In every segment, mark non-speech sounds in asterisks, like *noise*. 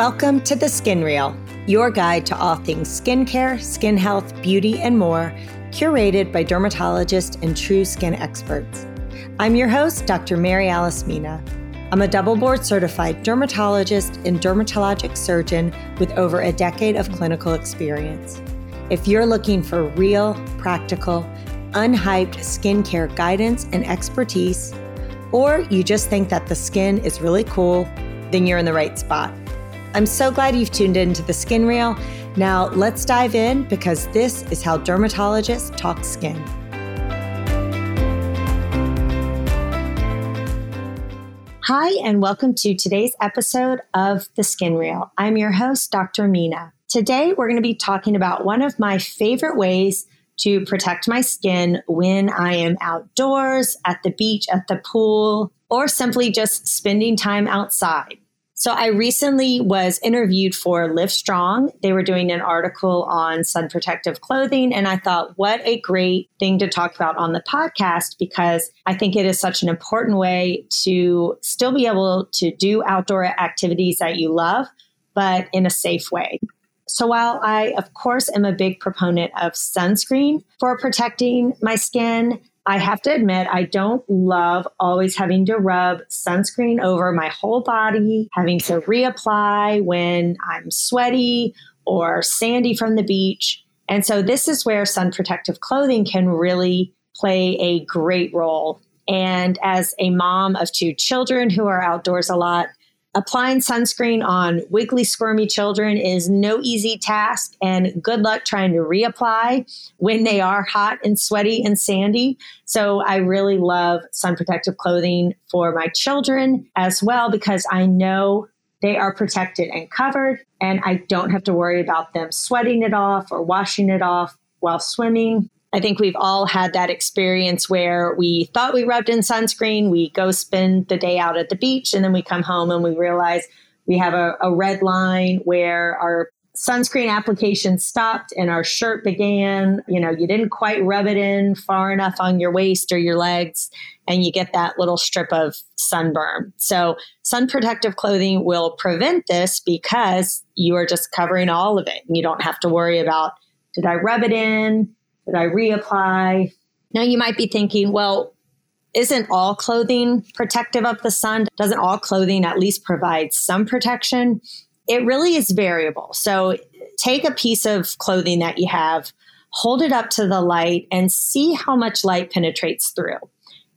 Welcome to The Skin Reel, your guide to all things skincare, skin health, beauty, and more, curated by dermatologists and true skin experts. I'm your host, Dr. Mary Alice Mina. I'm a double board certified dermatologist and dermatologic surgeon with over a decade of clinical experience. If you're looking for real, practical, unhyped skincare guidance and expertise, or you just think that the skin is really cool, then you're in the right spot. I'm so glad you've tuned in to the Skin Reel. Now, let's dive in because this is how dermatologists talk skin. Hi, and welcome to today's episode of The Skin Reel. I'm your host, Dr. Mina. Today, we're going to be talking about one of my favorite ways to protect my skin when I am outdoors, at the beach, at the pool, or simply just spending time outside. So I recently was interviewed for Livestrong. They were doing an article on sun protective clothing. And I thought, what a great thing to talk about on the podcast because I think it is such an important way to still be able to do outdoor activities that you love, but in a safe way. So while I, of course, am a big proponent of sunscreen for protecting my skin, I have to admit, I don't love always having to rub sunscreen over my whole body, having to reapply when I'm sweaty or sandy from the beach. And so, this is where sun protective clothing can really play a great role. And as a mom of two children who are outdoors a lot, Applying sunscreen on wiggly, squirmy children is no easy task, and good luck trying to reapply when they are hot and sweaty and sandy. So, I really love sun protective clothing for my children as well because I know they are protected and covered, and I don't have to worry about them sweating it off or washing it off while swimming. I think we've all had that experience where we thought we rubbed in sunscreen, we go spend the day out at the beach, and then we come home and we realize we have a, a red line where our sunscreen application stopped and our shirt began. You know, you didn't quite rub it in far enough on your waist or your legs, and you get that little strip of sunburn. So, sun protective clothing will prevent this because you are just covering all of it. You don't have to worry about did I rub it in? Did I reapply? Now you might be thinking, well, isn't all clothing protective of the sun? Doesn't all clothing at least provide some protection? It really is variable. So take a piece of clothing that you have, hold it up to the light, and see how much light penetrates through.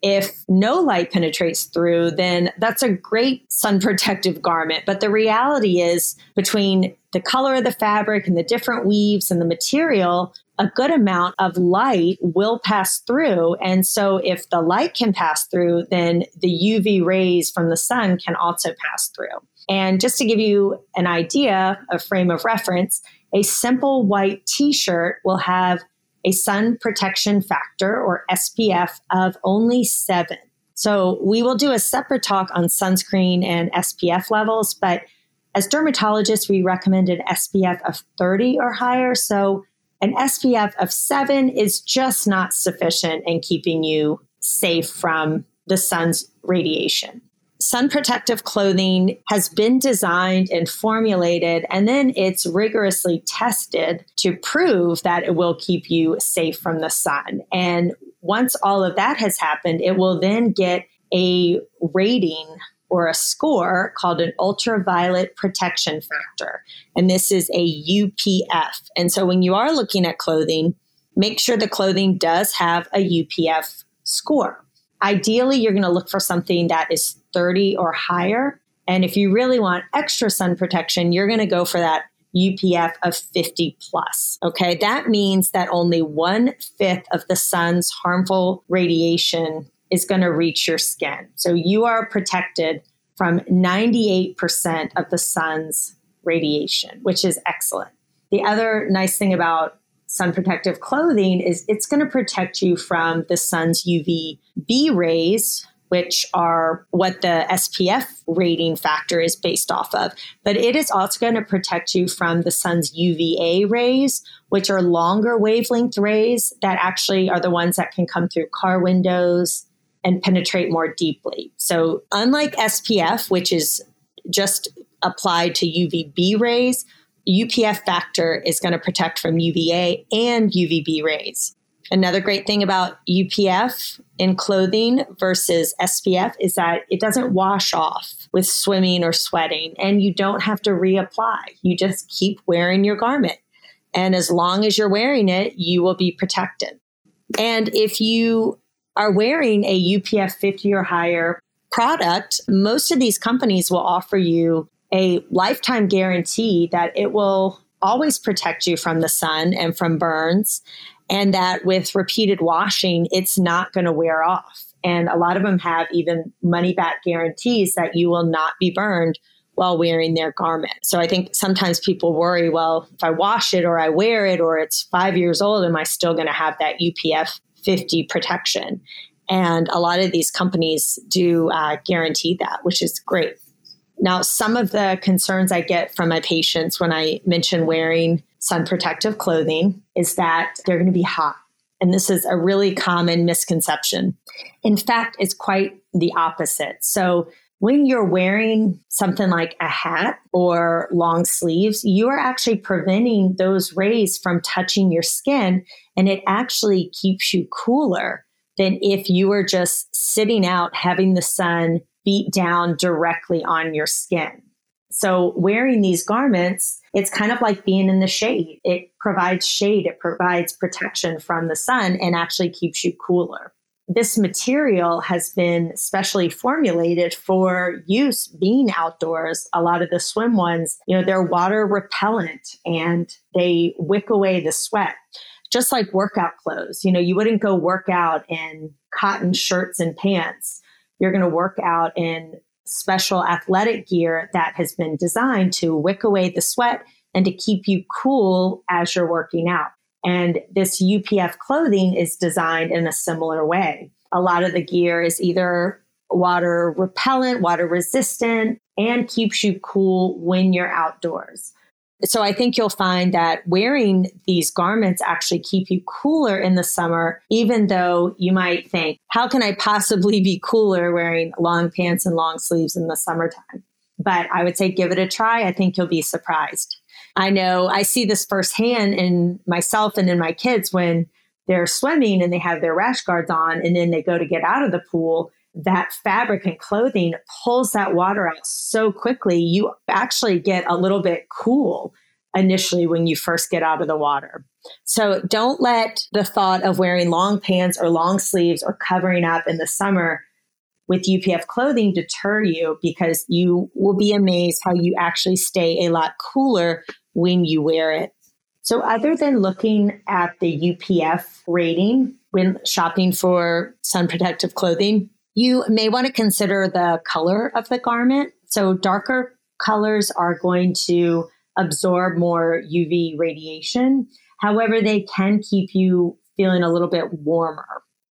If no light penetrates through, then that's a great sun protective garment. But the reality is, between the color of the fabric and the different weaves and the material, a good amount of light will pass through. And so, if the light can pass through, then the UV rays from the sun can also pass through. And just to give you an idea, a frame of reference, a simple white t shirt will have a sun protection factor or SPF of only seven. So, we will do a separate talk on sunscreen and SPF levels, but as dermatologists, we recommend an SPF of 30 or higher. So, an SPF of seven is just not sufficient in keeping you safe from the sun's radiation. Sun protective clothing has been designed and formulated, and then it's rigorously tested to prove that it will keep you safe from the sun. And once all of that has happened, it will then get a rating or a score called an ultraviolet protection factor. And this is a UPF. And so when you are looking at clothing, make sure the clothing does have a UPF score. Ideally, you're going to look for something that is 30 or higher. And if you really want extra sun protection, you're going to go for that UPF of 50 plus. Okay. That means that only one fifth of the sun's harmful radiation is going to reach your skin. So you are protected from 98% of the sun's radiation, which is excellent. The other nice thing about sun protective clothing is it's going to protect you from the sun's UVB rays, which are what the SPF rating factor is based off of. But it is also going to protect you from the sun's UVA rays, which are longer wavelength rays that actually are the ones that can come through car windows, and penetrate more deeply. So, unlike SPF, which is just applied to UVB rays, UPF factor is going to protect from UVA and UVB rays. Another great thing about UPF in clothing versus SPF is that it doesn't wash off with swimming or sweating, and you don't have to reapply. You just keep wearing your garment. And as long as you're wearing it, you will be protected. And if you are wearing a UPF 50 or higher product, most of these companies will offer you a lifetime guarantee that it will always protect you from the sun and from burns, and that with repeated washing, it's not going to wear off. And a lot of them have even money back guarantees that you will not be burned while wearing their garment. So I think sometimes people worry, well, if I wash it or I wear it or it's five years old, am I still going to have that UPF 50 protection? And a lot of these companies do uh, guarantee that, which is great. Now, some of the concerns I get from my patients when I mention wearing sun protective clothing is that they're going to be hot. And this is a really common misconception. In fact, it's quite the opposite. So, when you're wearing something like a hat or long sleeves, you are actually preventing those rays from touching your skin, and it actually keeps you cooler than if you were just sitting out having the sun beat down directly on your skin. So, wearing these garments, it's kind of like being in the shade. It provides shade, it provides protection from the sun, and actually keeps you cooler this material has been specially formulated for use being outdoors. A lot of the swim ones, you know, they're water repellent and they wick away the sweat. Just like workout clothes, you know, you wouldn't go work out in cotton shirts and pants. You're going to work out in special athletic gear that has been designed to wick away the sweat and to keep you cool as you're working out. And this UPF clothing is designed in a similar way. A lot of the gear is either water repellent, water resistant, and keeps you cool when you're outdoors. So I think you'll find that wearing these garments actually keep you cooler in the summer, even though you might think, how can I possibly be cooler wearing long pants and long sleeves in the summertime? But I would say give it a try. I think you'll be surprised. I know I see this firsthand in myself and in my kids when they're swimming and they have their rash guards on and then they go to get out of the pool. That fabric and clothing pulls that water out so quickly, you actually get a little bit cool initially when you first get out of the water. So don't let the thought of wearing long pants or long sleeves or covering up in the summer with UPF clothing deter you because you will be amazed how you actually stay a lot cooler when you wear it. So, other than looking at the UPF rating when shopping for sun protective clothing, you may want to consider the color of the garment. So, darker colors are going to absorb more UV radiation. However, they can keep you feeling a little bit warmer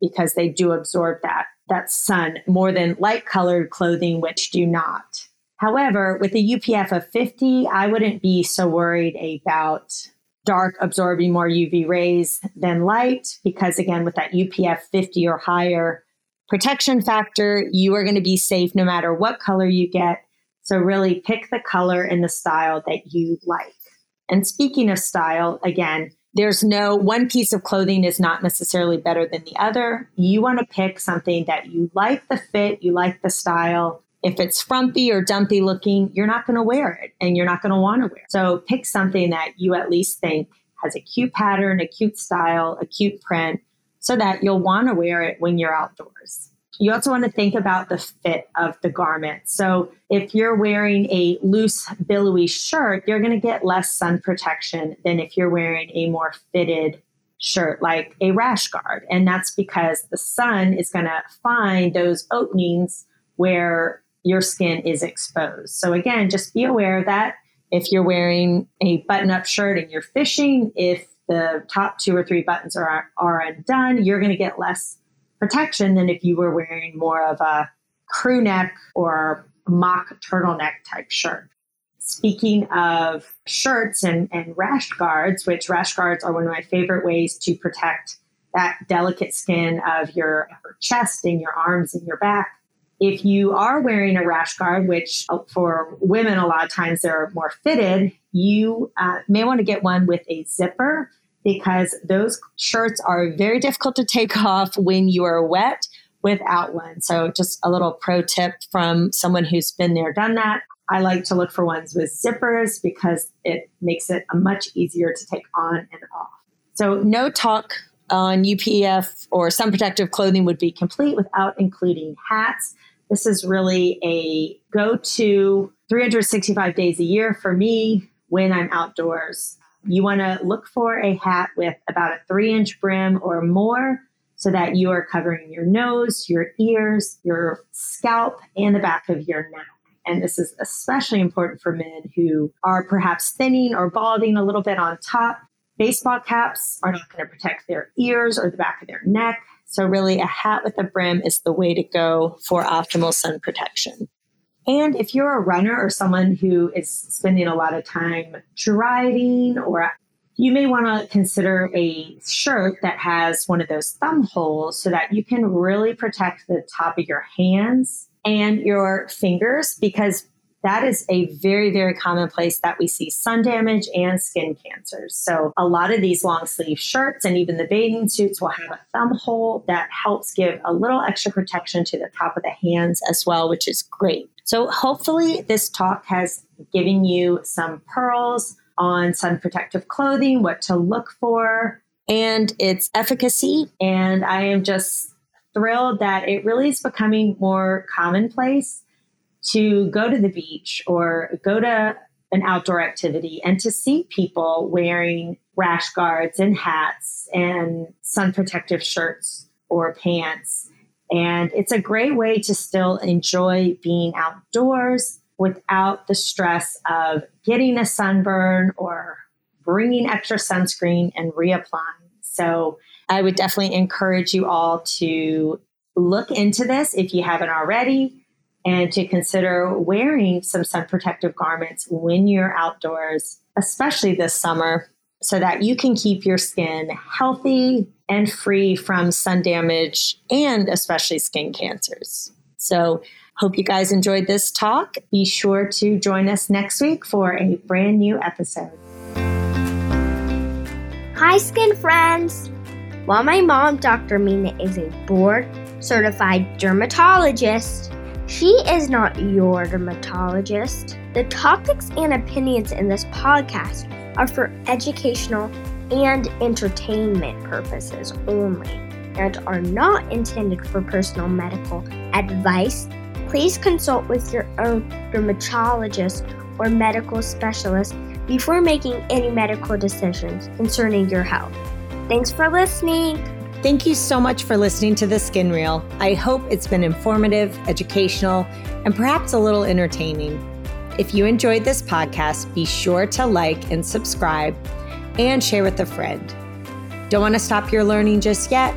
because they do absorb that, that sun more than light colored clothing, which do not. However, with a UPF of 50, I wouldn't be so worried about dark absorbing more UV rays than light because, again, with that UPF 50 or higher protection factor, you are going to be safe no matter what color you get. So, really pick the color and the style that you like. And speaking of style, again, there's no one piece of clothing is not necessarily better than the other. You want to pick something that you like the fit, you like the style, if it's frumpy or dumpy looking, you're not going to wear it and you're not going to want to wear it. So pick something that you at least think has a cute pattern, a cute style, a cute print, so that you'll want to wear it when you're outdoors. You also want to think about the fit of the garment. So if you're wearing a loose, billowy shirt, you're going to get less sun protection than if you're wearing a more fitted shirt like a rash guard. And that's because the sun is going to find those openings where your skin is exposed. So again, just be aware of that if you're wearing a button-up shirt and you're fishing, if the top two or three buttons are are undone, you're going to get less protection than if you were wearing more of a crew neck or mock turtleneck type shirt. Speaking of shirts and, and rash guards, which rash guards are one of my favorite ways to protect that delicate skin of your chest and your arms and your back If you are wearing a rash guard, which for women, a lot of times they're more fitted, you uh, may want to get one with a zipper because those shirts are very difficult to take *laughs* off when you are wet without one. So, just a little pro tip from someone who's been there, done that. I like to look for ones with zippers because it makes it much easier to take on and off. So, no talk on UPF or sun protective clothing would be complete without including hats. This is really a go to 365 days a year for me when I'm outdoors. You want to look for a hat with about a three inch brim or more so that you are covering your nose, your ears, your scalp, and the back of your neck. And this is especially important for men who are perhaps thinning or balding a little bit on top. Baseball caps are not going to protect their ears or the back of their neck. So, really, a hat with a brim is the way to go for optimal sun protection. And if you're a runner or someone who is spending a lot of time driving, or you may want to consider a shirt that has one of those thumb holes so that you can really protect the top of your hands and your fingers because that is a very, very common place that we see sun damage and skin cancers. So, a lot of these long sleeve shirts and even the bathing suits will have a thumb hole that helps give a little extra protection to the top of the hands as well, which is great. So, hopefully, this talk has given you some pearls on sun protective clothing, what to look for, and its efficacy. And I am just thrilled that it really is becoming more commonplace to go to the beach or go to an outdoor activity and to see people wearing rash guards and hats and sun protective shirts or pants. And it's a great way to still enjoy being outdoors without the stress of getting a sunburn or bringing extra sunscreen and reapplying. So I would definitely encourage you all to look into this if you haven't already and to consider wearing some sun protective garments when you're outdoors, especially this summer, so that you can keep your skin healthy and free from sun damage and especially skin cancers. So, hope you guys enjoyed this talk. Be sure to join us next week for a brand new episode. Hi, skin friends! While my mom, Dr. Mina, is a board certified dermatologist, she is not your dermatologist. The topics and opinions in this podcast are for educational and entertainment purposes only and are not intended for personal medical advice. Please consult with your own dermatologist or medical specialist before making any medical decisions concerning your health. Thanks for listening. Thank you so much for listening to The Skin Reel. I hope it's been informative, educational, and perhaps a little entertaining. If you enjoyed this podcast, be sure to like and subscribe and share with a friend. Don't want to stop your learning just yet?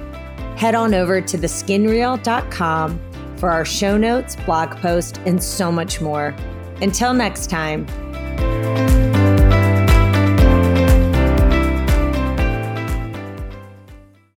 Head on over to theskinreel.com for our show notes, blog post, and so much more. Until next time.